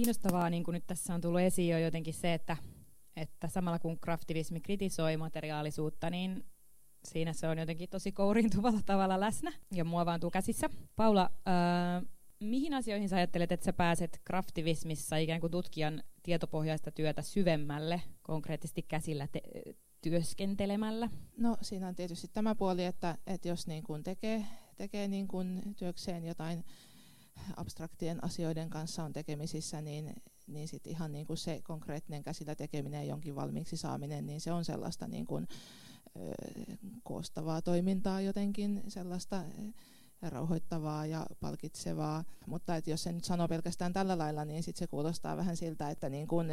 Kiinnostavaa, niin kuin nyt tässä on tullut esiin jo jotenkin se, että, että samalla kun kraftivismi kritisoi materiaalisuutta, niin siinä se on jotenkin tosi kouriintuvalla tavalla läsnä ja muovaantuu käsissä. Paula, äh, mihin asioihin sä ajattelet, että sä pääset kraftivismissa ikään kuin tutkijan tietopohjaista työtä syvemmälle, konkreettisesti käsillä te- työskentelemällä? No siinä on tietysti tämä puoli, että, että jos niin kuin tekee, tekee niin kuin työkseen jotain abstraktien asioiden kanssa on tekemisissä, niin, niin sit ihan niin kuin se konkreettinen käsillä tekeminen ja jonkin valmiiksi saaminen, niin se on sellaista niin kuin, ö, koostavaa toimintaa jotenkin, sellaista rauhoittavaa ja palkitsevaa. Mutta että jos se nyt sanoo pelkästään tällä lailla, niin sit se kuulostaa vähän siltä, että niin kun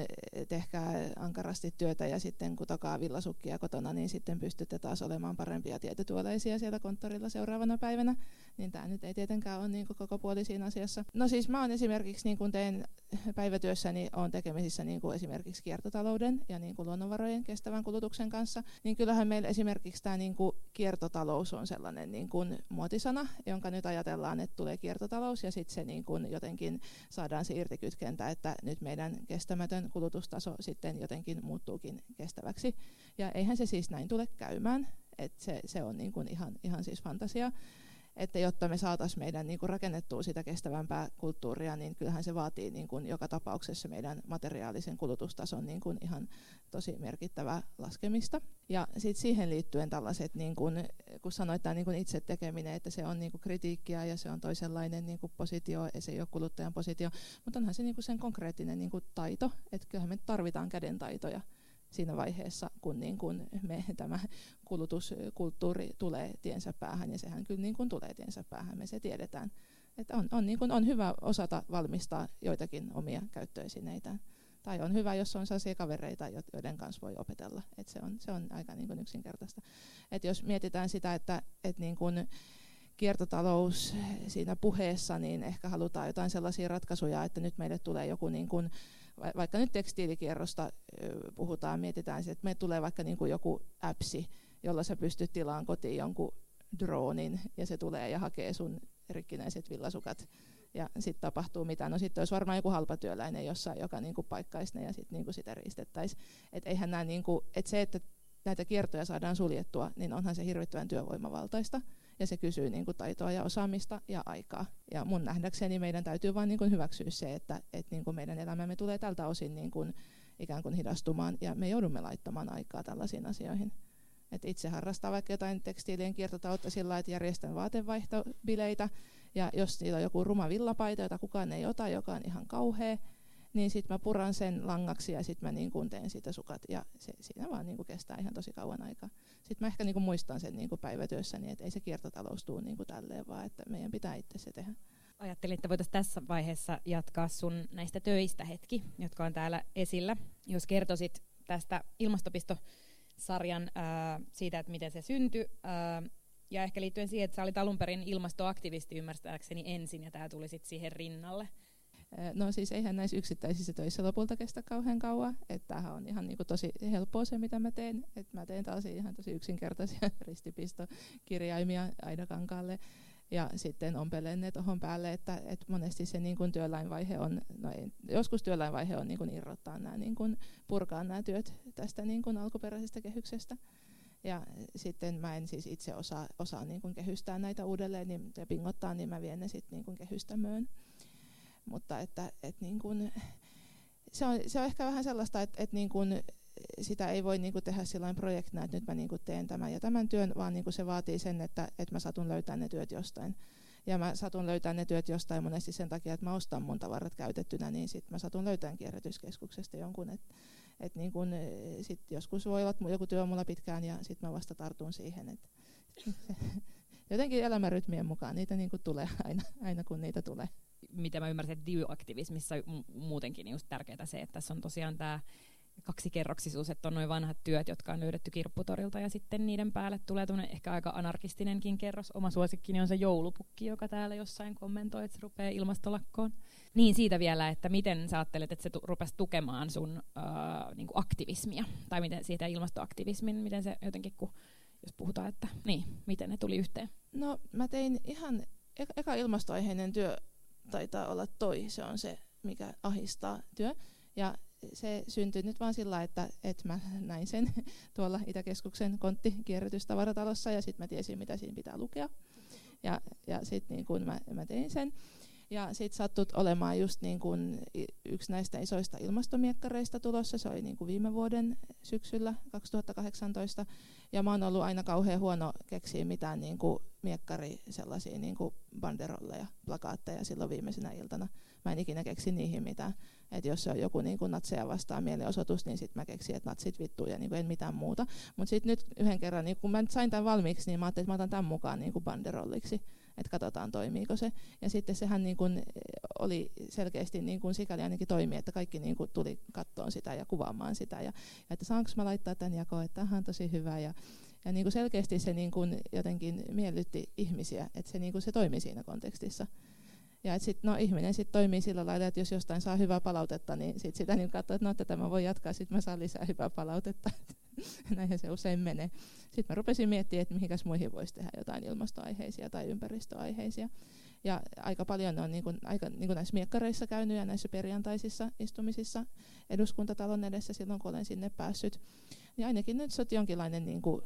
tehkää ankarasti työtä ja sitten kutakaa villasukkia kotona, niin sitten pystytte taas olemaan parempia tietotuoleisia siellä konttorilla seuraavana päivänä. Niin tämä nyt ei tietenkään ole niin koko puoli siinä asiassa. No siis mä oon esimerkiksi niin kun teen päivätyössäni on tekemisissä niin kuin esimerkiksi kiertotalouden ja niin kuin luonnonvarojen kestävän kulutuksen kanssa, niin kyllähän meillä esimerkiksi tämä niin kuin kiertotalous on sellainen niin kuin muotisana, jonka nyt ajatellaan, että tulee kiertotalous ja sitten se niin kuin jotenkin saadaan se irtikytkentä, että nyt meidän kestämätön kulutustaso sitten jotenkin muuttuukin kestäväksi. Ja eihän se siis näin tule käymään, että se, se on niin kuin ihan, ihan siis fantasia että jotta me saataisiin meidän niin kuin rakennettua sitä kestävämpää kulttuuria, niin kyllähän se vaatii niin kuin joka tapauksessa meidän materiaalisen kulutustason niin kuin ihan tosi merkittävää laskemista. Ja sitten siihen liittyen tällaiset, niin kuin, kun sanoit tämä niin itse tekeminen, että se on niin kuin kritiikkiä ja se on toisenlainen niin kuin positio, ja se ei ole kuluttajan positio, mutta onhan se niin kuin sen konkreettinen niin kuin taito, että kyllähän me tarvitaan kädentaitoja siinä vaiheessa, kun niin kun me tämä kulutuskulttuuri tulee tiensä päähän, ja sehän kyllä niin kun tulee tiensä päähän, me se tiedetään. Että on, on, niin kun on hyvä osata valmistaa joitakin omia käyttöesineitä. Tai on hyvä, jos on sellaisia kavereita, joiden kanssa voi opetella. Et se, on, se on aika niin kun yksinkertaista. Et jos mietitään sitä, että et niin kun kiertotalous siinä puheessa, niin ehkä halutaan jotain sellaisia ratkaisuja, että nyt meille tulee joku niin kun vaikka nyt tekstiilikierrosta puhutaan, mietitään, että me tulee vaikka niin kuin joku appsi, jolla sä pystyt tilaan kotiin jonkun dronin ja se tulee ja hakee sun rikkinäiset villasukat ja sitten tapahtuu mitä. No sitten olisi varmaan joku halpatyöläinen jossain, joka niinku paikkaisi ne ja sitten niinku sitä riistettäisiin. Et eihän nämä niinku, et se, että näitä kiertoja saadaan suljettua, niin onhan se hirvittävän työvoimavaltaista ja se kysyy niin kuin taitoa ja osaamista ja aikaa. Ja mun nähdäkseni meidän täytyy vain niin kuin hyväksyä se, että, että niin kuin meidän elämämme tulee tältä osin niin kuin ikään kuin hidastumaan ja me joudumme laittamaan aikaa tällaisiin asioihin. Et itse harrastaa vaikka jotain tekstiilien kiertotaloutta sillä että järjestän vaatevaihtobileitä ja jos niillä on joku ruma villapaita, jota kukaan ei ota, joka on ihan kauhea, niin sitten mä puran sen langaksi ja sitten mä niin kuin teen siitä sukat ja se, siinä vaan niin kuin kestää ihan tosi kauan aikaa. Sitten mä ehkä niin kuin muistan sen niin kuin päivätyössäni, että ei se kiertotalous tule niin kuin tälleen, vaan että meidän pitää itse se tehdä. Ajattelin, että voitaisiin tässä vaiheessa jatkaa sun näistä töistä hetki, jotka on täällä esillä. Jos kertoisit tästä ilmastopistosarjan ää, siitä, että miten se syntyi, ja ehkä liittyen siihen, että sä olit alun perin ilmastoaktivisti ymmärtääkseni ensin, ja tämä tuli sitten siihen rinnalle. No siis eihän näissä yksittäisissä töissä lopulta kestä kauhean kauan. Että tämähän on ihan niin tosi helppoa se, mitä mä teen. Että mä teen taas ihan tosi yksinkertaisia ristipistokirjaimia Aidakankaalle. Ja sitten ompelen ne tuohon päälle, että, että monesti se niin kuin työläinvaihe on, no ei, joskus työläinvaihe on niin kuin irrottaa nämä, niin kuin purkaa nämä työt tästä niin kuin alkuperäisestä kehyksestä. Ja sitten mä en siis itse osaa, osaa niin kuin kehystää näitä uudelleen niin, ja pingottaa, niin mä vien ne sitten niin kehystämöön. Mutta että, että niin kuin, se, on, se on ehkä vähän sellaista, että, että niin kuin, sitä ei voi niin kuin tehdä sellainen projektina, että nyt mä niin kuin teen tämän ja tämän työn, vaan niin kuin se vaatii sen, että, että mä satun löytämään ne työt jostain. Ja mä satun löytämään ne työt jostain monesti sen takia, että mä ostan mun tavarat käytettynä, niin sitten mä satun löytämään kierrätyskeskuksesta jonkun. Et, et niin kun, sit joskus voi olla, että joku työ on mulla pitkään ja sitten mä vasta tartun siihen. Et, jotenkin elämänrytmien mukaan niitä niin tulee aina, aina, kun niitä tulee mitä mä ymmärsin, että dioaktivismissa muutenkin niin just tärkeää se, että tässä on tosiaan tämä kaksikerroksisuus, että on noin vanhat työt, jotka on löydetty kirpputorilta ja sitten niiden päälle tulee ehkä aika anarkistinenkin kerros. Oma suosikkini on se joulupukki, joka täällä jossain kommentoi, että se rupeaa ilmastolakkoon. Niin siitä vielä, että miten sä ajattelet, että se tu- rupesi tukemaan sun äh, niin aktivismia, tai miten siitä ilmastoaktivismin, miten se jotenkin, kun, jos puhutaan, että niin, miten ne tuli yhteen? No mä tein ihan eka ilmastoaiheinen työ taitaa olla toi. Se on se, mikä ahistaa työ. Ja se syntyi nyt vaan sillä, että, että mä näin sen tuolla Itäkeskuksen kontti-kierrätystavaratalossa ja sitten mä tiesin, mitä siinä pitää lukea. Ja, ja sitten niin kun mä, mä tein sen. Ja sitten sattut olemaan just niin kuin yksi näistä isoista ilmastomiekkareista tulossa. Se oli niin kuin viime vuoden syksyllä 2018. Ja mä oon ollut aina kauhean huono keksiä mitään niin kuin miekkari sellaisia niin kuin banderolleja, plakaatteja silloin viimeisenä iltana. Mä en ikinä keksi niihin mitään. Että jos se on joku niin kuin natseja vastaan mielenosoitus, niin sitten mä keksin, että natsit vittuu ja niin kuin en mitään muuta. Mutta sitten nyt yhden kerran, niin kun mä nyt sain tämän valmiiksi, niin mä ajattelin, että mä otan tämän mukaan niin kuin banderolliksi että katsotaan toimiiko se. Ja sitten sehän niin kuin oli selkeästi niin kuin sikäli ainakin toimi, että kaikki niin kuin tuli kattoon sitä ja kuvaamaan sitä. Ja, ja että saanko mä laittaa tämän jakoon, että tämä on tosi hyvä. Ja, ja niin kuin selkeästi se niin kuin jotenkin miellytti ihmisiä, että se, niin kuin se toimi siinä kontekstissa. Ja että sit, no, ihminen sitten toimii sillä lailla, että jos jostain saa hyvää palautetta, niin sit sitä niin katsoo, että no, tätä mä voin jatkaa, sitten mä saan lisää hyvää palautetta. Näinhän se usein menee. Sitten mä rupesin miettimään, että mihinkäs muihin voisi tehdä jotain ilmastoaiheisia tai ympäristöaiheisia. Ja aika paljon on niin kuin, aika, niin kuin näissä miekkareissa käynyt ja näissä perjantaisissa istumisissa eduskuntatalon edessä silloin, kun olen sinne päässyt. Ja ainakin nyt se on jonkinlainen niin kuin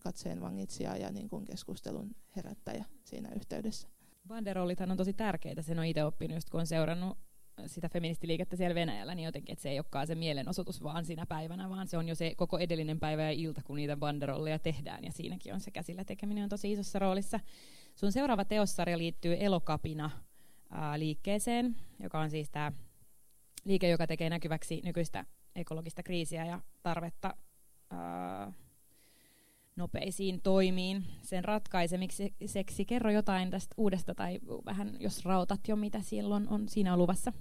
katseen vangitsija ja niin kuin keskustelun herättäjä siinä yhteydessä. Banderollithan on tosi tärkeitä, sen on itse oppinut just kun on seurannut sitä feministiliikettä siellä Venäjällä, niin jotenkin, että se ei olekaan se mielenosoitus vaan siinä päivänä, vaan se on jo se koko edellinen päivä ja ilta, kun niitä banderolleja tehdään, ja siinäkin on se käsillä tekeminen on tosi isossa roolissa. Sun seuraava teossarja liittyy Elokapina liikkeeseen, joka on siis tämä liike, joka tekee näkyväksi nykyistä ekologista kriisiä ja tarvetta ää, nopeisiin toimiin sen ratkaisemiseksi. Kerro jotain tästä uudesta tai vähän, jos rautat jo, mitä silloin on siinä luvassa.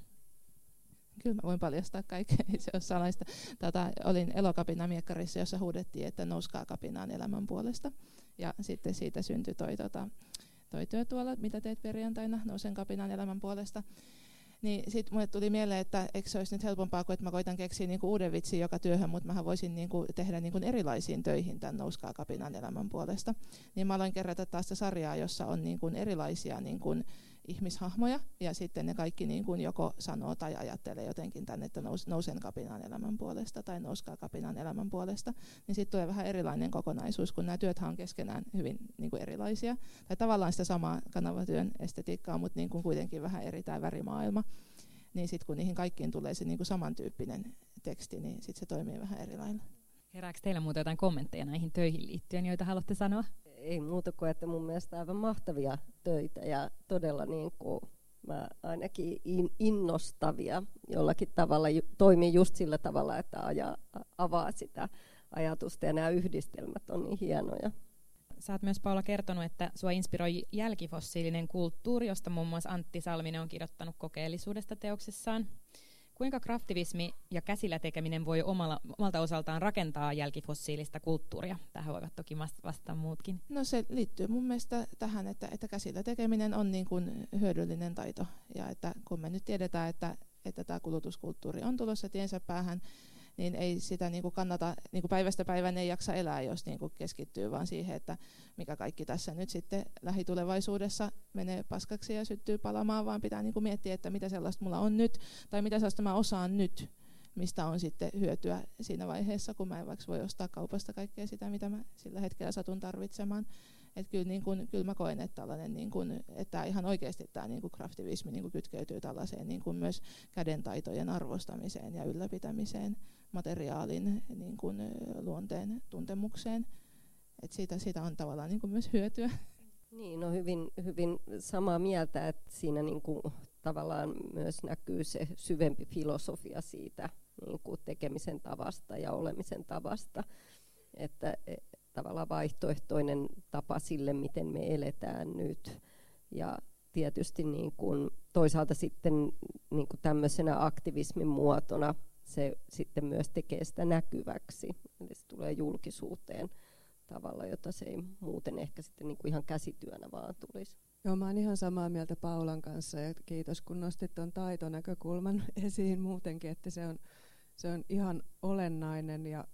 Kyllä mä voin paljastaa kaikkea, ei se ole salaista. Tätä, olin elokapina miekkarissa, jossa huudettiin, että nouskaa kapinaan elämän puolesta. Ja sitten siitä syntyi toi, tota, toi työ tuolla, mitä teet perjantaina, nousen kapinaan elämän puolesta. Niin sitten mulle tuli mieleen, että eikö se olisi nyt helpompaa kuin, että mä koitan keksiä niinku uuden vitsin joka työhön, mutta mä voisin niinku tehdä niinku erilaisiin töihin tämän Nouskaa kapinan elämän puolesta. Niin mä aloin kerätä taas sarjaa, jossa on niinku erilaisia niinku ihmishahmoja, ja sitten ne kaikki niin kuin joko sanoo tai ajattelee jotenkin tänne, että nous, nousen kapinaan elämän puolesta tai nouskaa kapinaan elämän puolesta, niin sitten tulee vähän erilainen kokonaisuus, kun nämä työt on keskenään hyvin niin kuin erilaisia. Tai tavallaan sitä samaa kanavatyön estetiikkaa, mutta niin kuin kuitenkin vähän eri tämä värimaailma. Niin sitten kun niihin kaikkiin tulee se niin kuin samantyyppinen teksti, niin sitten se toimii vähän eri lailla. Herääkö teillä muuta jotain kommentteja näihin töihin liittyen, joita haluatte sanoa? Ei muuta kuin, että mun mielestä aivan mahtavia töitä ja todella niin kuin mä ainakin in, innostavia jollakin tavalla, toimii just sillä tavalla, että aja, avaa sitä ajatusta ja nämä yhdistelmät on niin hienoja. Sä oot myös Paula kertonut, että sua inspiroi jälkifossiilinen kulttuuri, josta muun muassa Antti Salminen on kirjoittanut kokeellisuudesta teoksessaan. Kuinka kraftivismi ja käsillä tekeminen voi omalla, omalta osaltaan rakentaa jälkifossiilista kulttuuria? Tähän voivat toki vastata muutkin. No se liittyy mun mielestä tähän, että, että käsillä tekeminen on niin kuin hyödyllinen taito. Ja että kun me nyt tiedetään, että, että tämä kulutuskulttuuri on tulossa tiensä päähän, niin ei sitä niin kuin kannata, niin kuin päivästä päivään ei jaksa elää, jos niin kuin keskittyy vaan siihen, että mikä kaikki tässä nyt sitten lähitulevaisuudessa menee paskaksi ja syttyy palamaan, vaan pitää niin kuin miettiä, että mitä sellaista mulla on nyt, tai mitä sellaista mä osaan nyt, mistä on sitten hyötyä siinä vaiheessa, kun mä en vaikka voi ostaa kaupasta kaikkea sitä, mitä mä sillä hetkellä satun tarvitsemaan. Että kyllä, niin kun, kyllä mä koen, että, tällainen, niin kun, että ihan oikeasti tämä niin kraftivismi niin kytkeytyy tällaiseen niin kun myös kädentaitojen arvostamiseen ja ylläpitämiseen materiaalin niin kuin, luonteen tuntemukseen. Et siitä, siitä on tavallaan niin kuin myös hyötyä. Niin, no hyvin, hyvin samaa mieltä, että siinä niin kuin, tavallaan myös näkyy se syvempi filosofia siitä niin kuin tekemisen tavasta ja olemisen tavasta. Että e, tavallaan vaihtoehtoinen tapa sille, miten me eletään nyt. Ja tietysti niin kuin, toisaalta sitten niin kuin tämmöisenä aktivismin muotona se sitten myös tekee sitä näkyväksi. Eli se tulee julkisuuteen tavalla, jota se ei muuten ehkä sitten niin kuin ihan käsityönä vaan tulisi. Joo, mä oon ihan samaa mieltä Paulan kanssa ja kiitos kun nostit tuon taitonäkökulman esiin muutenkin, että se on, se on ihan olennainen ja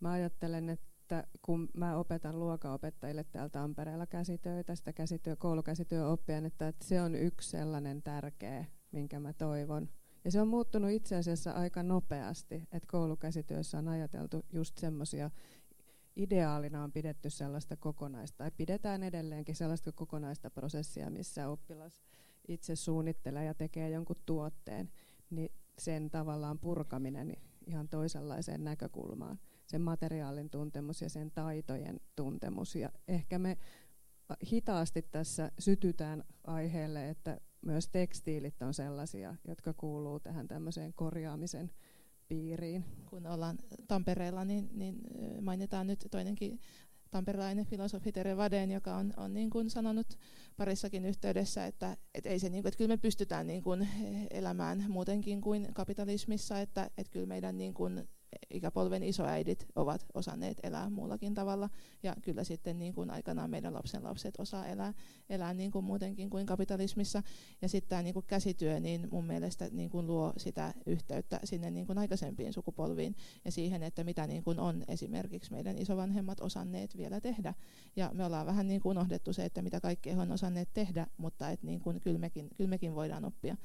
mä ajattelen, että kun mä opetan luokaopettajille täällä Tampereella käsitöitä, sitä käsityö, koulukäsityöoppia, että, että se on yksi sellainen tärkeä, minkä mä toivon, Ja se on muuttunut itse asiassa aika nopeasti, että koulukäsityössä on ajateltu just semmoisia, ideaalina on pidetty sellaista kokonaista, tai pidetään edelleenkin sellaista kokonaista prosessia, missä oppilas itse suunnittelee ja tekee jonkun tuotteen, niin sen tavallaan purkaminen ihan toisenlaiseen näkökulmaan. Sen materiaalin tuntemus ja sen taitojen tuntemus. Ja ehkä me hitaasti tässä sytytään aiheelle, että myös tekstiilit on sellaisia, jotka kuuluu tähän tämmöiseen korjaamisen piiriin. Kun ollaan Tampereella, niin, niin mainitaan nyt toinenkin tamperelainen filosofi Tere Vaden, joka on, on niin kuin sanonut parissakin yhteydessä, että, että, ei se niin kuin, että kyllä me pystytään niin kuin elämään muutenkin kuin kapitalismissa, että, että kyllä meidän niin kuin ikäpolven isoäidit ovat osanneet elää muullakin tavalla. Ja kyllä sitten niin kuin aikanaan meidän lapsen lapset osaa elää, elää niin kuin muutenkin kuin kapitalismissa. Ja sitten tämä niin kuin käsityö niin mun mielestä niin kuin luo sitä yhteyttä sinne niin kuin aikaisempiin sukupolviin ja siihen, että mitä niin kuin on esimerkiksi meidän isovanhemmat osanneet vielä tehdä. Ja me ollaan vähän niin kuin unohdettu se, että mitä kaikkea he on osanneet tehdä, mutta että niin kuin kyllä, mekin, kyllä mekin voidaan oppia.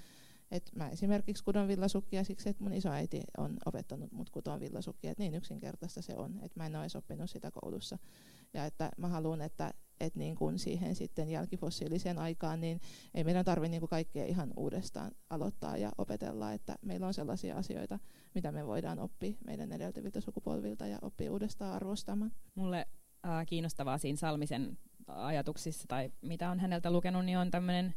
Et mä esimerkiksi kudon villasukkia siksi, että mun isoäiti on opettanut mut kudon villasukkia. Et niin yksinkertaista se on, että mä en ole oppinut sitä koulussa. Ja että mä haluan, että, että niin kun siihen sitten jälkifossiiliseen aikaan, niin ei meidän tarvitse niin kaikkea ihan uudestaan aloittaa ja opetella, että meillä on sellaisia asioita, mitä me voidaan oppia meidän edeltäviltä sukupolvilta ja oppia uudestaan arvostamaan. Mulle äh, kiinnostavaa siinä Salmisen ajatuksissa tai mitä on häneltä lukenut, niin on tämmöinen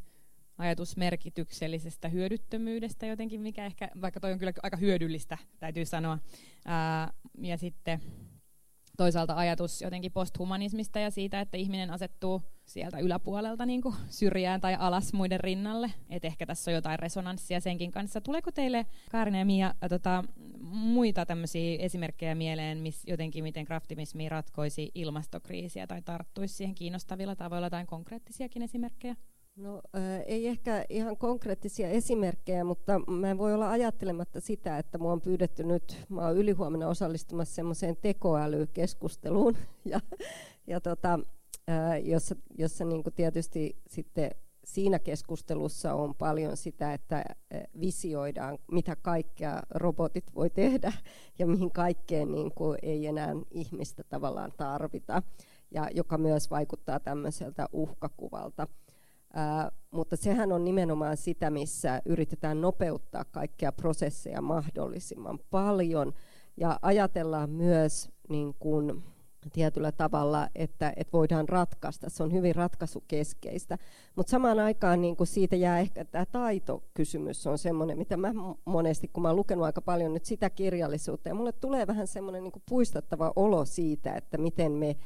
ajatus merkityksellisestä hyödyttömyydestä jotenkin, mikä ehkä, vaikka toi on kyllä aika hyödyllistä, täytyy sanoa. Ää, ja sitten toisaalta ajatus jotenkin posthumanismista ja siitä, että ihminen asettuu sieltä yläpuolelta niin kuin syrjään tai alas muiden rinnalle. Et ehkä tässä on jotain resonanssia senkin kanssa. Tuleeko teille, Kaarina ja Mia, tota, muita tämmöisiä esimerkkejä mieleen, miss, jotenkin miten kraftimismi ratkoisi ilmastokriisiä tai tarttuisi siihen kiinnostavilla tavoilla tai konkreettisiakin esimerkkejä? No äh, ei ehkä ihan konkreettisia esimerkkejä, mutta mä en voi olla ajattelematta sitä, että mua on pyydetty nyt, mä oon ylihuomenna osallistumassa semmoiseen tekoälykeskusteluun, ja, ja tota, äh, jossa, jossa niin tietysti sitten siinä keskustelussa on paljon sitä, että visioidaan, mitä kaikkea robotit voi tehdä ja mihin kaikkeen niin ei enää ihmistä tavallaan tarvita, ja joka myös vaikuttaa tämmöiseltä uhkakuvalta. Mutta sehän on nimenomaan sitä, missä yritetään nopeuttaa kaikkia prosesseja mahdollisimman paljon ja ajatellaan myös niin kuin, tietyllä tavalla, että, että voidaan ratkaista. Se on hyvin ratkaisukeskeistä. Mutta samaan aikaan niin kuin siitä jää ehkä tämä taitokysymys on semmoinen, mitä mä monesti, kun mä oon lukenut aika paljon nyt sitä kirjallisuutta, ja mulle tulee vähän semmoinen niin puistattava olo siitä, että miten me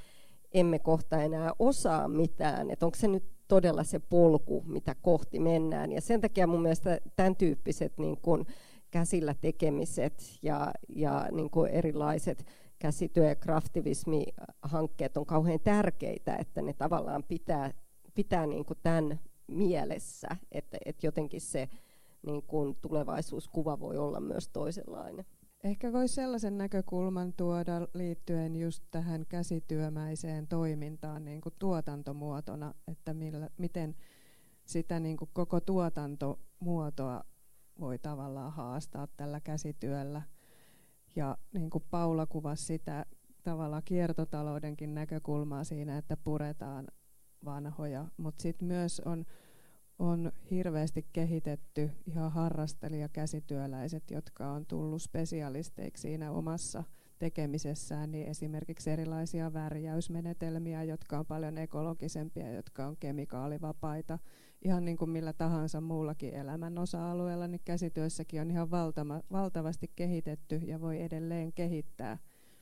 emme kohta enää osaa mitään. Että onko se nyt todella se polku, mitä kohti mennään. Ja sen takia mun mielestä tämän tyyppiset niin kuin käsillä tekemiset ja, ja niin kuin erilaiset käsityö- ja kraftivismi-hankkeet on kauhean tärkeitä, että ne tavallaan pitää, pitää niin kuin tämän mielessä, että, että jotenkin se niin kuin tulevaisuuskuva voi olla myös toisenlainen. Ehkä voisi sellaisen näkökulman tuoda liittyen just tähän käsityömäiseen toimintaan niin kuin tuotantomuotona, että millä, miten sitä niin kuin koko tuotantomuotoa voi tavallaan haastaa tällä käsityöllä. Ja niin kuin Paula kuvasi sitä tavallaan kiertotaloudenkin näkökulmaa siinä, että puretaan vanhoja, mutta sitten myös on on hirveästi kehitetty ihan harrastelijakäsityöläiset, jotka on tullut spesialisteiksi siinä omassa tekemisessään, niin esimerkiksi erilaisia värjäysmenetelmiä, jotka on paljon ekologisempia, jotka on kemikaalivapaita. Ihan niin kuin millä tahansa muullakin elämän osa-alueella, niin käsityössäkin on ihan valtava, valtavasti kehitetty ja voi edelleen kehittää,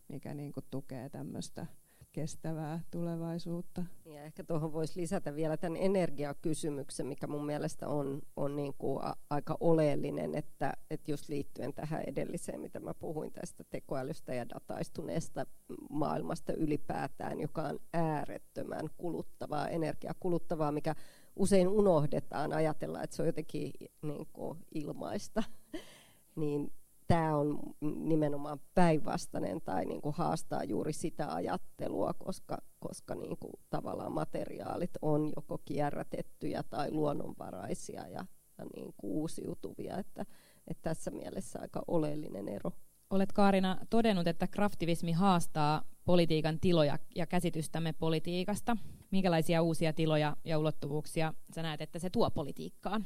mikä niin kuin tukee tämmöistä kestävää tulevaisuutta. Ja ehkä tuohon voisi lisätä vielä tämän energiakysymyksen, mikä mun mielestä on, on niin kuin a, aika oleellinen, että, että just liittyen tähän edelliseen, mitä mä puhuin tästä tekoälystä ja dataistuneesta maailmasta ylipäätään, joka on äärettömän kuluttavaa, energiakuluttavaa, mikä usein unohdetaan, ajatella, että se on jotenkin niin kuin ilmaista, niin tämä on nimenomaan päinvastainen tai niin kuin haastaa juuri sitä ajattelua, koska, koska niin kuin tavallaan materiaalit on joko kierrätettyjä tai luonnonvaraisia ja, ja niin kuin uusiutuvia. Että, että tässä mielessä aika oleellinen ero. Olet Kaarina todennut, että kraftivismi haastaa politiikan tiloja ja käsitystämme politiikasta. Minkälaisia uusia tiloja ja ulottuvuuksia sä näet, että se tuo politiikkaan?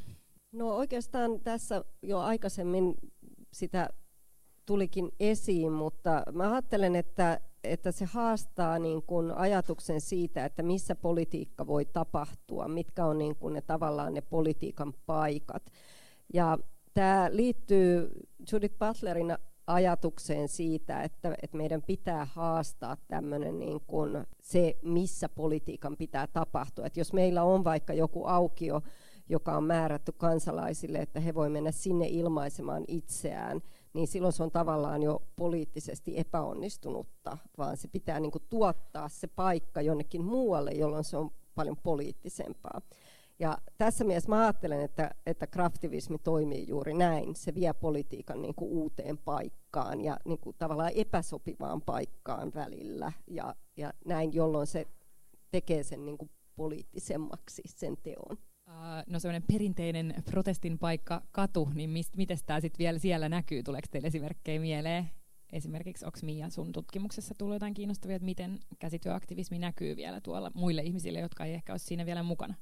No oikeastaan tässä jo aikaisemmin sitä tulikin esiin, mutta mä ajattelen, että, että se haastaa niin kuin ajatuksen siitä, että missä politiikka voi tapahtua, mitkä on niin kuin ne tavallaan ne politiikan paikat. Ja tämä liittyy Judith Butlerin ajatukseen siitä, että, että meidän pitää haastaa tämmöinen niin kuin se, missä politiikan pitää tapahtua. Että jos meillä on vaikka joku aukio, joka on määrätty kansalaisille, että he voi mennä sinne ilmaisemaan itseään, niin silloin se on tavallaan jo poliittisesti epäonnistunutta, vaan se pitää niin kuin tuottaa se paikka jonnekin muualle, jolloin se on paljon poliittisempaa. Ja tässä mielessä mä ajattelen, että, että kraftivismi toimii juuri näin. Se vie politiikan niin kuin uuteen paikkaan ja niin kuin tavallaan epäsopivaan paikkaan välillä. Ja, ja näin, jolloin se tekee sen niin kuin poliittisemmaksi sen teon. No semmoinen perinteinen protestin paikka, katu, niin miten tämä sitten vielä siellä näkyy? Tuleeko teille esimerkkejä mieleen? Esimerkiksi onko Mia sun tutkimuksessa tullut jotain kiinnostavia, että miten käsityöaktivismi näkyy vielä tuolla muille ihmisille, jotka ei ehkä ole siinä vielä mukana?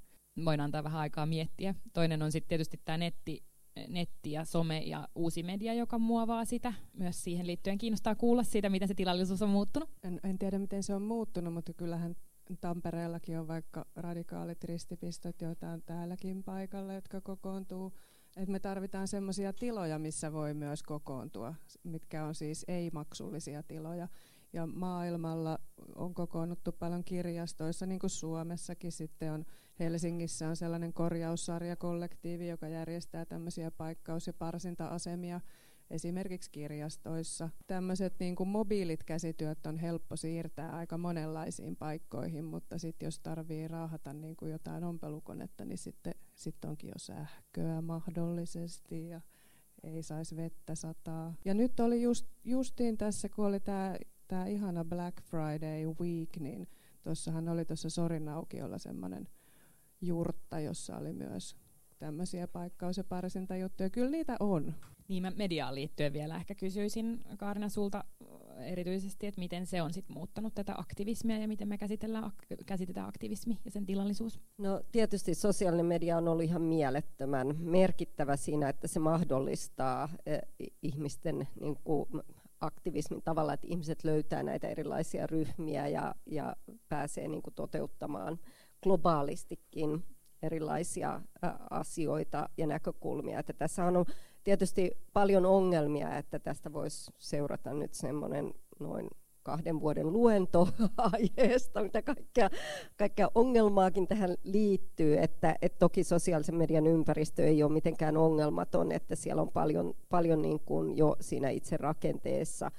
voin antaa vähän aikaa miettiä. Toinen on sitten tietysti tämä netti, netti ja some ja uusi media, joka muovaa sitä. Myös siihen liittyen kiinnostaa kuulla siitä, miten se tilallisuus on muuttunut. En, en tiedä, miten se on muuttunut, mutta kyllähän Tampereellakin on vaikka radikaalit ristipistot, joita on täälläkin paikalla, jotka kokoontuu. Et me tarvitaan sellaisia tiloja, missä voi myös kokoontua, mitkä on siis ei-maksullisia tiloja. Ja maailmalla on kokoonnuttu paljon kirjastoissa, niin kuin Suomessakin sitten on Helsingissä on sellainen korjaussarjakollektiivi, joka järjestää tämmöisiä paikkaus- ja parsinta-asemia esimerkiksi kirjastoissa. Tämmöiset niin kuin mobiilit käsityöt on helppo siirtää aika monenlaisiin paikkoihin, mutta sitten jos tarvii raahata niin kuin jotain ompelukonetta, niin sitten sit onkin jo sähköä mahdollisesti ja ei saisi vettä sataa. Ja nyt oli just, justiin tässä, kun oli tämä tää ihana Black Friday week, niin tuossahan oli tuossa Sorinaukiolla semmoinen – jurtta, jossa oli myös tämmöisiä paikkaus- ja parsintajuttuja. Kyllä niitä on. Niin mä mediaan liittyen vielä ehkä kysyisin Kaarina sulta erityisesti, että miten se on sit muuttanut tätä aktivismia ja miten me käsitellään, käsitetään aktivismi ja sen tilallisuus? No tietysti sosiaalinen media on ollut ihan mielettömän merkittävä siinä, että se mahdollistaa eh, ihmisten niin kuin, aktivismin tavalla, että ihmiset löytää näitä erilaisia ryhmiä ja, ja pääsee niin kuin, toteuttamaan globaalistikin erilaisia asioita ja näkökulmia. Että tässä on tietysti paljon ongelmia, että tästä voisi seurata nyt semmoinen noin kahden vuoden luento aiheesta, mitä kaikkea, kaikkea ongelmaakin tähän liittyy, että, että toki sosiaalisen median ympäristö ei ole mitenkään ongelmaton, että siellä on paljon, paljon niin kuin jo siinä itse rakenteessa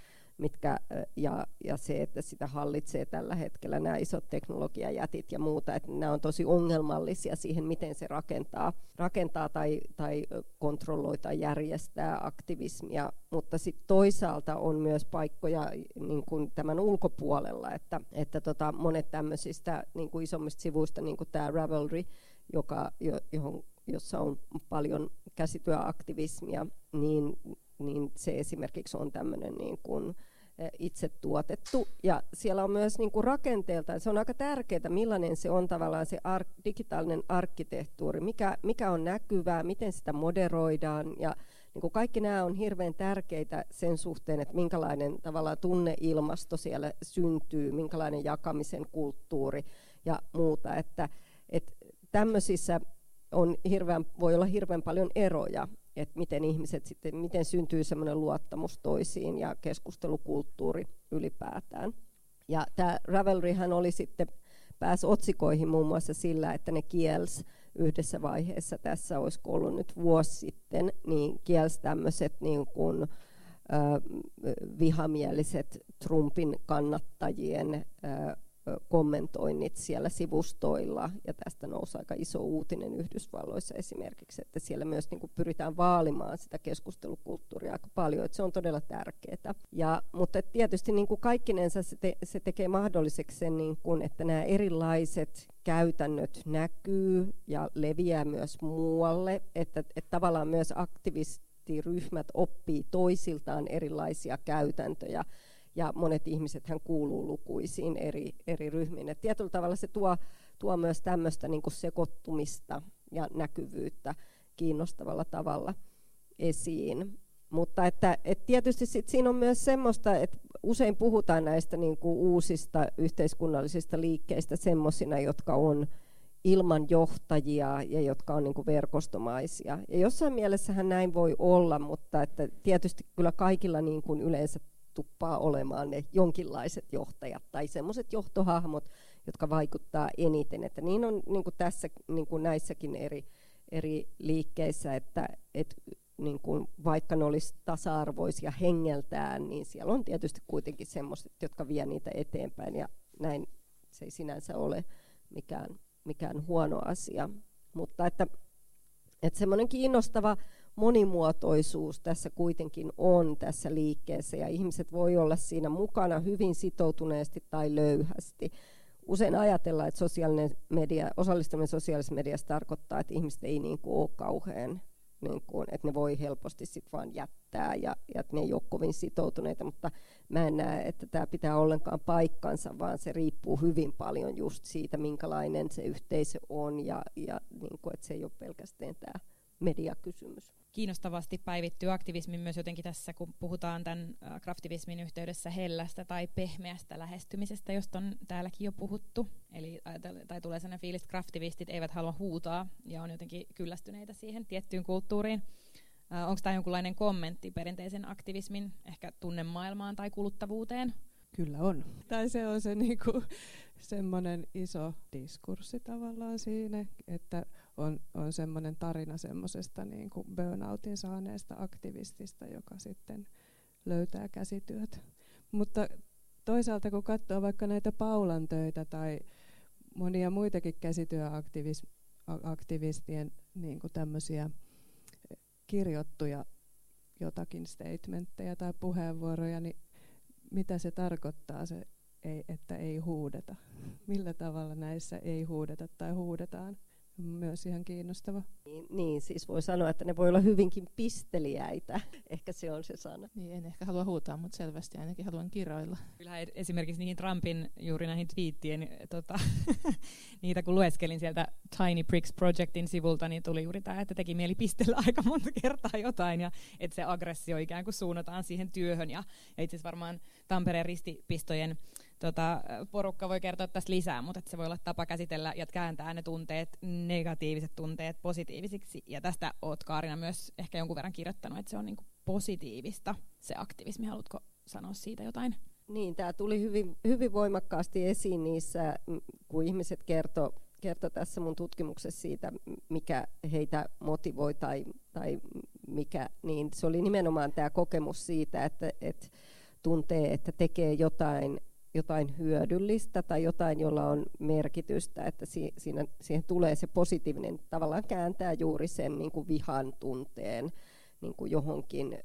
mitkä, ja, ja se, että sitä hallitsee tällä hetkellä nämä isot teknologiajätit ja muuta, että nämä on tosi ongelmallisia siihen, miten se rakentaa, rakentaa tai, tai kontrolloi tai järjestää aktivismia, mutta sitten toisaalta on myös paikkoja niin kuin tämän ulkopuolella, että, että tota, monet tämmöisistä niin kuin isommista sivuista, niin kuin tämä Ravelry, joka, johon, jossa on paljon käsityöaktivismia, niin, niin se esimerkiksi on tämmöinen niin kuin, itse tuotettu. Ja siellä on myös niin kuin rakenteelta, se on aika tärkeää, millainen se on tavallaan se ar- digitaalinen arkkitehtuuri, mikä, mikä on näkyvää, miten sitä moderoidaan ja niin kuin kaikki nämä on hirveän tärkeitä sen suhteen, että minkälainen tavallaan tunneilmasto siellä syntyy, minkälainen jakamisen kulttuuri ja muuta. Että, että tämmöisissä on hirveän, voi olla hirveän paljon eroja että miten ihmiset sitten, miten syntyy semmoinen luottamus toisiin ja keskustelukulttuuri ylipäätään. Ja tämä Ravelryhän oli sitten, pääsi otsikoihin muun muassa sillä, että ne kiels yhdessä vaiheessa, tässä olisi ollut nyt vuosi sitten, niin kielsi tämmöiset niin kuin, vihamieliset Trumpin kannattajien kommentoinnit siellä sivustoilla, ja tästä nousi aika iso uutinen Yhdysvalloissa esimerkiksi, että siellä myös niin kuin pyritään vaalimaan sitä keskustelukulttuuria aika paljon, että se on todella tärkeää. Ja, mutta tietysti niin kuin kaikkinensa se, te, se tekee mahdolliseksi sen, niin kuin, että nämä erilaiset käytännöt näkyy ja leviää myös muualle, että, että tavallaan myös aktivist, aktivistiryhmät oppii toisiltaan erilaisia käytäntöjä ja monet ihmiset hän kuuluu lukuisiin eri, eri ryhmiin. Et tietyllä tavalla se tuo, tuo myös tämmöistä niin sekoittumista ja näkyvyyttä kiinnostavalla tavalla esiin. Mutta että, että tietysti sit siinä on myös semmoista, että usein puhutaan näistä niin kuin uusista yhteiskunnallisista liikkeistä semmoisina, jotka on ilman johtajia ja jotka on niin kuin verkostomaisia. Ja jossain mielessähän näin voi olla, mutta että tietysti kyllä kaikilla niin kuin yleensä tuppaa olemaan ne jonkinlaiset johtajat tai semmoiset johtohahmot, jotka vaikuttaa eniten. Että niin on niin kuin tässä niin kuin näissäkin eri, eri liikkeissä, että, että niin kuin, vaikka ne olisi tasa-arvoisia hengeltään, niin siellä on tietysti kuitenkin semmoiset, jotka vie niitä eteenpäin ja näin se ei sinänsä ole mikään, mikään huono asia. Mutta että, että semmoinen kiinnostava monimuotoisuus tässä kuitenkin on tässä liikkeessä ja ihmiset voi olla siinä mukana hyvin sitoutuneesti tai löyhästi. Usein ajatellaan, että sosiaalinen media, osallistuminen sosiaalisessa mediassa tarkoittaa, että ihmiset ei niin kuin ole kauhean niin kuin, että ne voi helposti sit vaan jättää ja, ja että ne ei ole kovin sitoutuneita, mutta mä en näe, että tämä pitää ollenkaan paikkansa, vaan se riippuu hyvin paljon just siitä, minkälainen se yhteisö on ja, ja niin kuin, että se ei ole pelkästään tämä mediakysymys. Kiinnostavasti päivittyy aktivismi myös jotenkin tässä, kun puhutaan tämän kraftivismin yhteydessä hellästä tai pehmeästä lähestymisestä, josta on täälläkin jo puhuttu. Eli tai tulee sellainen fiilis, että kraftivistit eivät halua huutaa ja on jotenkin kyllästyneitä siihen tiettyyn kulttuuriin. Onko tämä jonkinlainen kommentti perinteisen aktivismin ehkä tunnemaailmaan tai kuluttavuuteen? Kyllä on. Tai se on se niinku, semmoinen iso diskurssi tavallaan siinä, että on, on semmoinen tarina semmoisesta niin kuin burnoutin saaneesta aktivistista, joka sitten löytää käsityöt. Mutta toisaalta kun katsoo vaikka näitä Paulan töitä tai monia muitakin käsityöaktivistien niin tämmöisiä kirjoittuja jotakin statementteja tai puheenvuoroja, niin mitä se tarkoittaa se, että ei huudeta? Millä tavalla näissä ei huudeta tai huudetaan? Myös ihan kiinnostava. Niin, niin, siis voi sanoa, että ne voi olla hyvinkin pisteliäitä. Ehkä se on se sana. Niin, en ehkä halua huutaa, mutta selvästi ainakin haluan kiroilla. Kyllä esimerkiksi niihin Trumpin juuri näihin twiittien, tota, niitä kun lueskelin sieltä Tiny Pricks Projectin sivulta, niin tuli juuri tämä, että teki mieli pistellä aika monta kertaa jotain, ja että se aggressio ikään kuin suunnataan siihen työhön. Ja, ja itse asiassa varmaan Tampereen ristipistojen tota, porukka voi kertoa tästä lisää, mutta se voi olla tapa käsitellä ja kääntää ne tunteet, negatiiviset tunteet positiivisiksi. Ja tästä oot Kaarina myös ehkä jonkun verran kirjoittanut, että se on niinku positiivista se aktivismi. Haluatko sanoa siitä jotain? Niin, tämä tuli hyvin, hyvin voimakkaasti esiin niissä, kun ihmiset kertoi kerto tässä mun tutkimuksessa siitä, mikä heitä motivoi tai, tai mikä, niin se oli nimenomaan tämä kokemus siitä, että, että tuntee, että tekee jotain jotain hyödyllistä tai jotain, jolla on merkitystä, että si, siinä, siihen tulee se positiivinen, tavallaan kääntää juuri sen niin kuin vihan tunteen niin kuin johonkin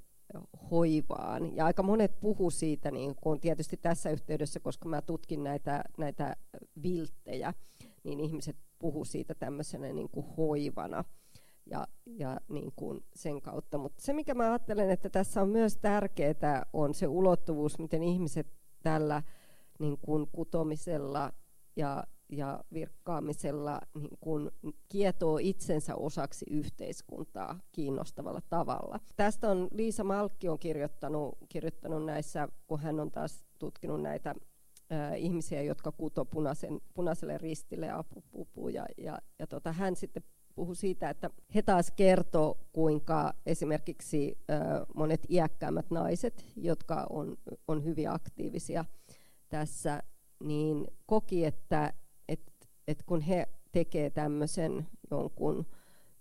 hoivaan. Ja aika monet puhu siitä, niin kuin tietysti tässä yhteydessä, koska mä tutkin näitä, näitä vilttejä, niin ihmiset puhu siitä tämmöisenä niin kuin hoivana ja, ja niin kuin sen kautta. Mutta se, mikä mä ajattelen, että tässä on myös tärkeää, on se ulottuvuus, miten ihmiset tällä niin kuin kutomisella ja, ja virkkaamisella niin kuin kietoo itsensä osaksi yhteiskuntaa kiinnostavalla tavalla. Tästä on Liisa Malkki on kirjoittanut, kirjoittanut näissä, kun hän on taas tutkinut näitä ää, ihmisiä, jotka kuto punaisen, punaiselle ristille apupupuja. Ja, ja tota, hän sitten puhui siitä, että he taas kertoo, kuinka esimerkiksi ää, monet iäkkäämmät naiset, jotka on, on hyvin aktiivisia – tässä, niin koki, että et, et kun he tekee tämmöisen jonkun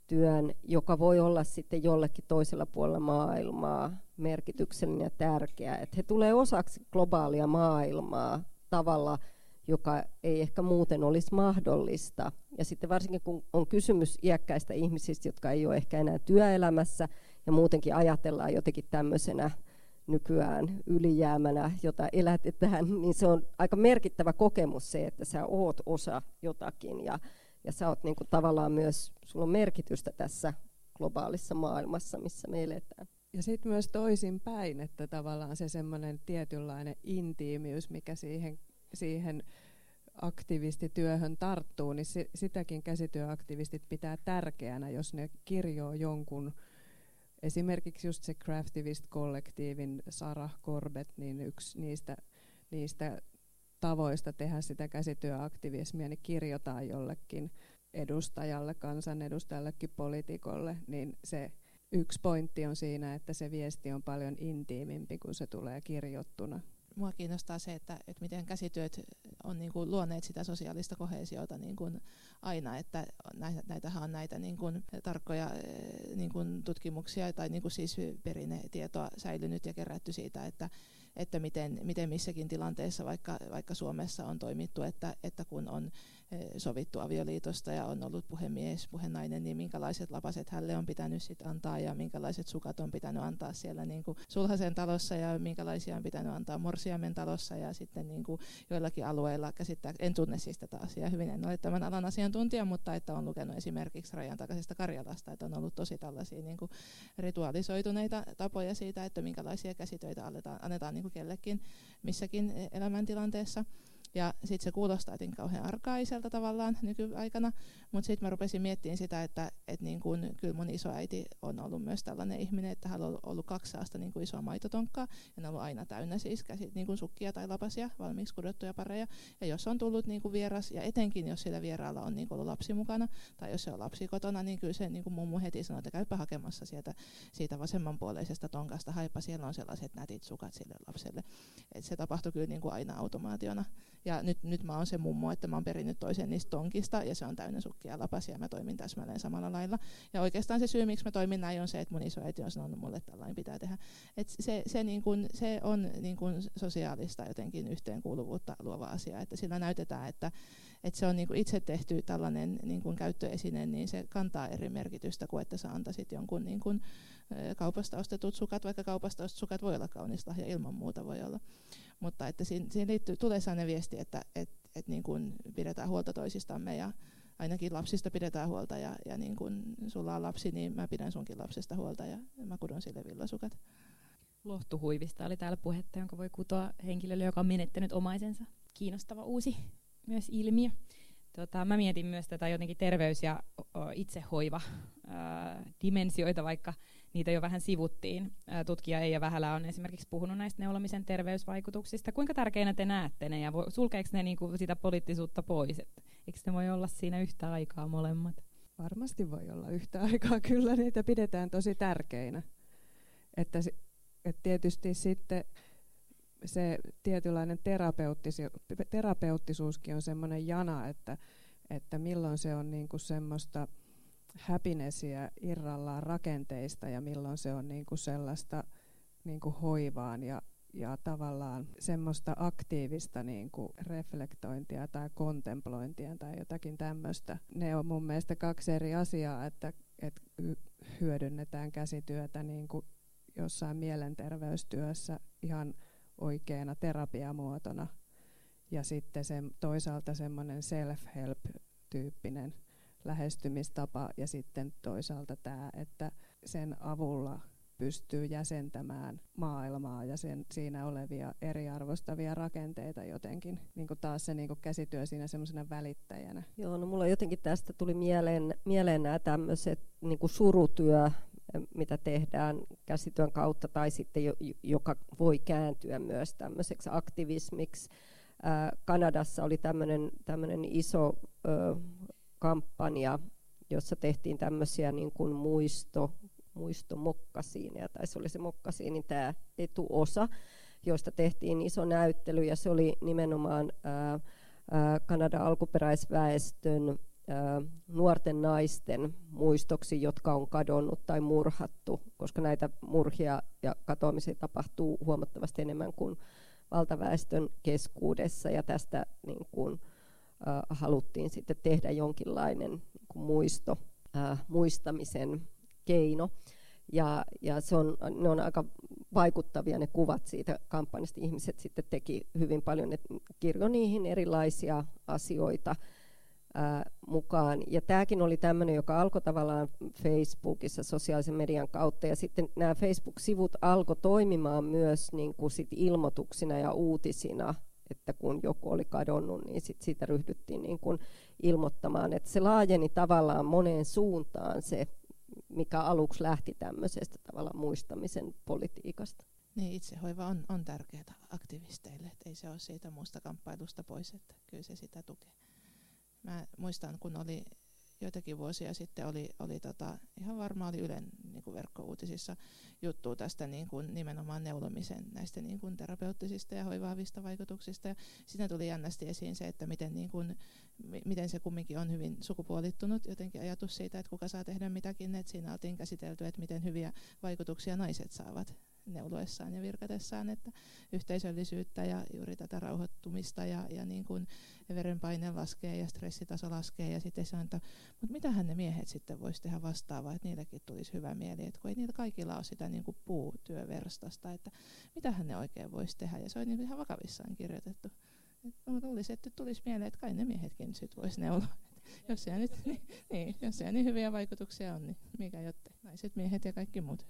työn, joka voi olla sitten jollekin toisella puolella maailmaa merkityksellinen ja tärkeä, että he tulee osaksi globaalia maailmaa tavalla, joka ei ehkä muuten olisi mahdollista. Ja sitten varsinkin kun on kysymys iäkkäistä ihmisistä, jotka ei ole ehkä enää työelämässä ja muutenkin ajatellaan jotenkin tämmöisenä nykyään ylijäämänä, jota elätetään, niin se on aika merkittävä kokemus se, että sä oot osa jotakin ja, ja sä oot niinku tavallaan myös, sulla on merkitystä tässä globaalissa maailmassa, missä me eletään. Ja sitten myös toisinpäin, että tavallaan se semmoinen tietynlainen intiimiys, mikä siihen, siihen aktivistityöhön tarttuu, niin si, sitäkin käsityöaktivistit pitää tärkeänä, jos ne kirjoo jonkun, esimerkiksi just se Craftivist-kollektiivin Sarah Corbett, niin yksi niistä, niistä tavoista tehdä sitä käsityöaktivismia, niin kirjotaan jollekin edustajalle, kansanedustajallekin, poliitikolle, niin se yksi pointti on siinä, että se viesti on paljon intiimimpi, kun se tulee kirjoittuna mua kiinnostaa se, että, että miten käsityöt on niin kuin luoneet sitä sosiaalista kohesiota niin kuin aina, että näitä, näitähän on näitä niin kuin tarkkoja eh, niin kuin tutkimuksia tai niin kuin siis perinnetietoa säilynyt ja kerätty siitä, että, että miten, miten missäkin tilanteessa, vaikka, vaikka Suomessa on toimittu, että, että kun on Eh, sovittu avioliitosta ja on ollut puhemies, puhenainen, niin minkälaiset lapaset hälle on pitänyt sit antaa ja minkälaiset sukat on pitänyt antaa siellä niin kuin sulhasen talossa ja minkälaisia on pitänyt antaa morsiamen talossa ja sitten niin kuin joillakin alueilla käsittää, en tunne siis tätä asiaa hyvin, en ole tämän alan asiantuntija, mutta että on lukenut esimerkiksi rajan takaisesta Karjalasta, että on ollut tosi tällaisia niin kuin ritualisoituneita tapoja siitä, että minkälaisia käsitöitä annetaan, annetaan niin kuin kellekin missäkin elämäntilanteessa. Ja sitten se kuulostaa jotenkin kauhean arkaiselta tavallaan nykyaikana, mutta sitten mä rupesin miettimään sitä, että et niin kun, kyllä mun isoäiti on ollut myös tällainen ihminen, että hän on ollut kaksi saasta niin isoa maitotonkkaa, ja ne on ollut aina täynnä siis käsit, niin kuin sukkia tai lapasia, valmiiksi kudottuja pareja. Ja jos on tullut niin kuin vieras, ja etenkin jos sillä vieraalla on niin ollut lapsi mukana, tai jos se on lapsi kotona, niin kyllä se niin kuin mummu heti sanoo, että käypä hakemassa sieltä, siitä vasemmanpuoleisesta tonkasta, haipa siellä on sellaiset nätit sukat sille lapselle. Et se tapahtui kyllä niin kuin aina automaationa. Ja nyt, nyt mä oon se mummo, että mä oon perinnyt toisen niistä tonkista ja se on täynnä sukkia lapasia ja mä toimin täsmälleen samalla lailla. Ja oikeastaan se syy, miksi mä toimin näin on se, että mun isoäiti on sanonut mulle, että tällainen pitää tehdä. Et se, se, niin kun, se on niin kun sosiaalista jotenkin yhteenkuuluvuutta luova asia, että sillä näytetään, että, että se on niin itse tehty tällainen niin kun käyttöesine, niin se kantaa eri merkitystä kuin että sä antaisit jonkun niin kun, kaupasta ostetut sukat, vaikka kaupasta ostetut sukat voi olla kaunis lahja, ilman muuta voi olla. Mutta että siinä, siinä liittyy, tulee sellainen viesti, että et, et niin kuin pidetään huolta toisistamme ja ainakin lapsista pidetään huolta ja, ja niin kuin sulla on lapsi, niin mä pidän sunkin lapsesta huolta ja mä kudon sille villasukat. Lohtuhuivista oli täällä puhetta, jonka voi kutoa henkilölle, joka on menettänyt omaisensa. Kiinnostava uusi myös ilmiö. Tota, mä mietin myös tätä jotenkin terveys- ja itsehoiva dimensioita, vaikka niitä jo vähän sivuttiin. Tutkija Eija Vähälä on esimerkiksi puhunut näistä neulomisen terveysvaikutuksista. Kuinka tärkeinä te näette ne ja sulkeeko ne niinku sitä poliittisuutta pois? Et eikö ne voi olla siinä yhtä aikaa molemmat? Varmasti voi olla yhtä aikaa, kyllä niitä pidetään tosi tärkeinä. Että, että tietysti sitten se tietynlainen terapeuttisuuskin on semmoinen jana, että, että milloin se on niinku semmoista happinessia irrallaan rakenteista ja milloin se on niinku sellaista niinku hoivaan ja, ja tavallaan semmoista aktiivista niinku reflektointia tai kontemplointia tai jotakin tämmöistä. Ne on mun mielestä kaksi eri asiaa, että, että hyödynnetään käsityötä niinku jossain mielenterveystyössä ihan oikeana terapiamuotona ja sitten se, toisaalta semmoinen self-help-tyyppinen lähestymistapa ja sitten toisaalta tämä, että sen avulla pystyy jäsentämään maailmaa ja sen, siinä olevia eriarvostavia rakenteita jotenkin. Niin kuin taas se niin kuin käsityö siinä semmoisena välittäjänä. Joo, no mulla jotenkin tästä tuli mieleen, mieleen nämä tämmöiset niin surutyö, mitä tehdään käsityön kautta tai sitten jo, joka voi kääntyä myös tämmöiseksi aktivismiksi. Kanadassa oli tämmöinen iso ö, kampanja, jossa tehtiin tämmöisiä niin kuin muisto, muistomokkasiineja, tai se oli se mokkasiinin tämä etuosa, josta tehtiin iso näyttely, ja se oli nimenomaan ää, ää, Kanadan alkuperäisväestön ää, nuorten naisten muistoksi, jotka on kadonnut tai murhattu, koska näitä murhia ja katoamisia tapahtuu huomattavasti enemmän kuin valtaväestön keskuudessa, ja tästä niin kuin, haluttiin sitten tehdä jonkinlainen niin kuin muisto, muistamisen keino. Ja, ja se on, ne on aika vaikuttavia ne kuvat siitä kampanjasta. Ihmiset sitten teki hyvin paljon, ne kirjo niihin erilaisia asioita, ää, mukaan. Ja tämäkin oli tämmöinen, joka alkoi tavallaan Facebookissa sosiaalisen median kautta. Ja sitten nämä Facebook-sivut alkoi toimimaan myös niin kuin sit ilmoituksina ja uutisina että kun joku oli kadonnut, niin sit siitä ryhdyttiin niin kuin ilmoittamaan. Että se laajeni tavallaan moneen suuntaan se, mikä aluksi lähti tämmöisestä tavallaan muistamisen politiikasta. Niin, itsehoiva on, on tärkeää aktivisteille, että ei se ole siitä muusta kamppailusta pois, että kyllä se sitä tukee. Mä muistan, kun oli joitakin vuosia sitten oli, oli tota, ihan varmaan oli Ylen niin kuin verkkouutisissa juttu tästä niin kuin nimenomaan neulomisen näistä niin kuin terapeuttisista ja hoivaavista vaikutuksista. Ja siinä tuli jännästi esiin se, että miten, niin kuin, miten se kumminkin on hyvin sukupuolittunut jotenkin ajatus siitä, että kuka saa tehdä mitäkin. Että siinä oltiin käsitelty, että miten hyviä vaikutuksia naiset saavat neuloessaan ja virkatessaan, että yhteisöllisyyttä ja juuri tätä rauhoittumista ja, ja niin kuin verenpaine laskee ja stressitaso laskee ja sitten se on, että mutta mitähän ne miehet sitten voisi tehdä vastaavaa, että niillekin tulisi hyvä mieli, että kun ei niillä kaikilla ole sitä niin kuin puutyöverstasta, että mitähän ne oikein voisi tehdä ja se on niin ihan vakavissaan kirjoitettu. Mutta luulisi, että tulisi mieleen, että kai ne miehetkin sitten voisi neuloa. Jos siellä nyt niin, niin, jos siellä niin hyviä vaikutuksia on, niin mikä jotte, naiset, miehet ja kaikki muut.